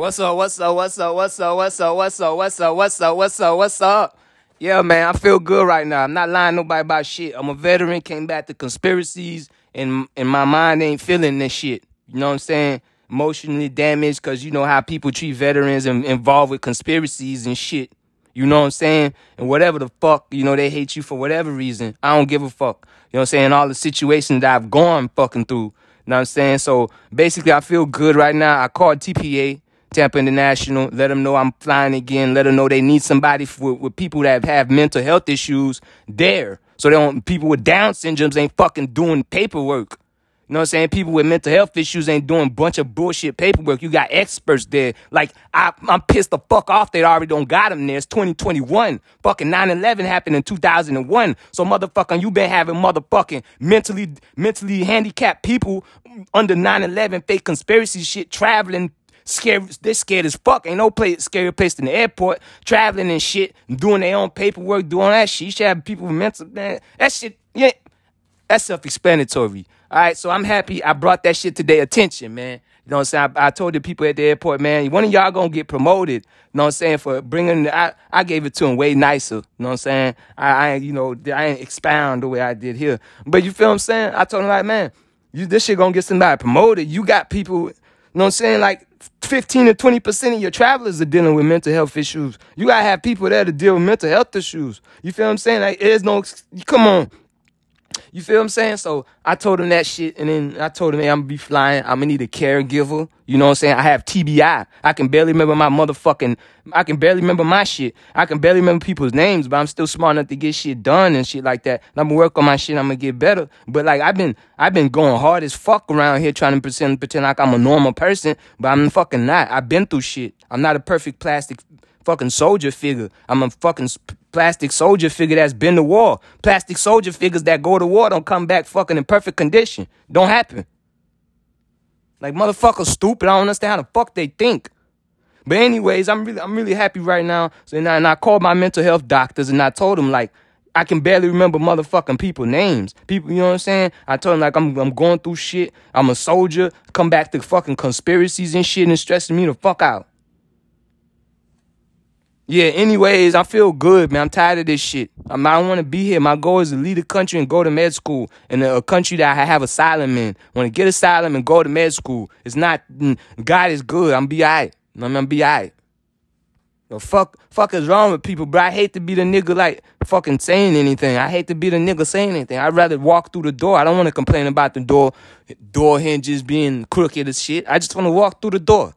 What's up? What's up? What's up? What's up? What's up? What's up? What's up? What's up? What's up? What's up? Yeah, man, I feel good right now. I'm not lying nobody about shit. I'm a veteran, came back to conspiracies, and and my mind ain't feeling this shit. You know what I'm saying? Emotionally damaged because you know how people treat veterans and involved with conspiracies and shit. You know what I'm saying? And whatever the fuck, you know, they hate you for whatever reason. I don't give a fuck. You know what I'm saying? All the situations that I've gone fucking through. You know what I'm saying? So basically, I feel good right now. I called TPA. Tampa International, let them know I'm flying again. Let them know they need somebody for, with people that have mental health issues there. So they don't, people with Down syndromes ain't fucking doing paperwork. You know what I'm saying? People with mental health issues ain't doing a bunch of bullshit paperwork. You got experts there. Like, I, I'm pissed the fuck off they already don't got them there. It's 2021. Fucking 9-11 happened in 2001. So motherfucking, you been having motherfucking mentally, mentally handicapped people under 9-11 fake conspiracy shit traveling scared. They're scared as fuck. Ain't no place scarier place than the airport. Traveling and shit, doing their own paperwork, doing that shit. You should have people with mental man. That shit, yeah, that's self-explanatory. All right, so I'm happy I brought that shit to their attention, man. You know what I'm saying? I, I, told the people at the airport, man, one of y'all gonna get promoted. You know what I'm saying? For bringing, I, I gave it to him way nicer. You know what I'm saying? I, I, you know, I ain't expound the way I did here. But you feel what I'm saying? I told him like, man, you this shit gonna get somebody promoted. You got people, know what I'm saying? Like 15 to 20% of your travelers are dealing with mental health issues. You gotta have people there to deal with mental health issues. You feel what I'm saying? Like, there's no, come on. You feel what I'm saying? So I told him that shit, and then I told him, hey, I'm gonna be flying. I'm gonna need a caregiver. You know what I'm saying? I have TBI. I can barely remember my motherfucking. I can barely remember my shit. I can barely remember people's names, but I'm still smart enough to get shit done and shit like that. And I'm gonna work on my shit. I'm gonna get better. But like I've been, I've been going hard as fuck around here trying to pretend, pretend like I'm a normal person, but I'm fucking not. I've been through shit. I'm not a perfect plastic fucking soldier figure. I'm a fucking plastic soldier figure that's been to war. Plastic soldier figures that go to war don't come back fucking in perfect condition. Don't happen. Like motherfuckers stupid. I don't understand how the fuck they think. But anyways, I'm really I'm really happy right now. So and I, and I called my mental health doctors and I told them like I can barely remember motherfucking people names. People, you know what I'm saying? I told them like I'm I'm going through shit. I'm a soldier. Come back to fucking conspiracies and shit and stressing me the fuck out. Yeah, anyways, I feel good, man. I'm tired of this shit. I'm, I want to be here. My goal is to leave the country and go to med school in a, a country that I have asylum in. want to get asylum and go to med school. It's not, God is good. I'm be alright. I'm gonna be alright. The fuck, fuck is wrong with people, bro? I hate to be the nigga like fucking saying anything. I hate to be the nigga saying anything. I'd rather walk through the door. I don't want to complain about the door, door hinges being crooked as shit. I just want to walk through the door.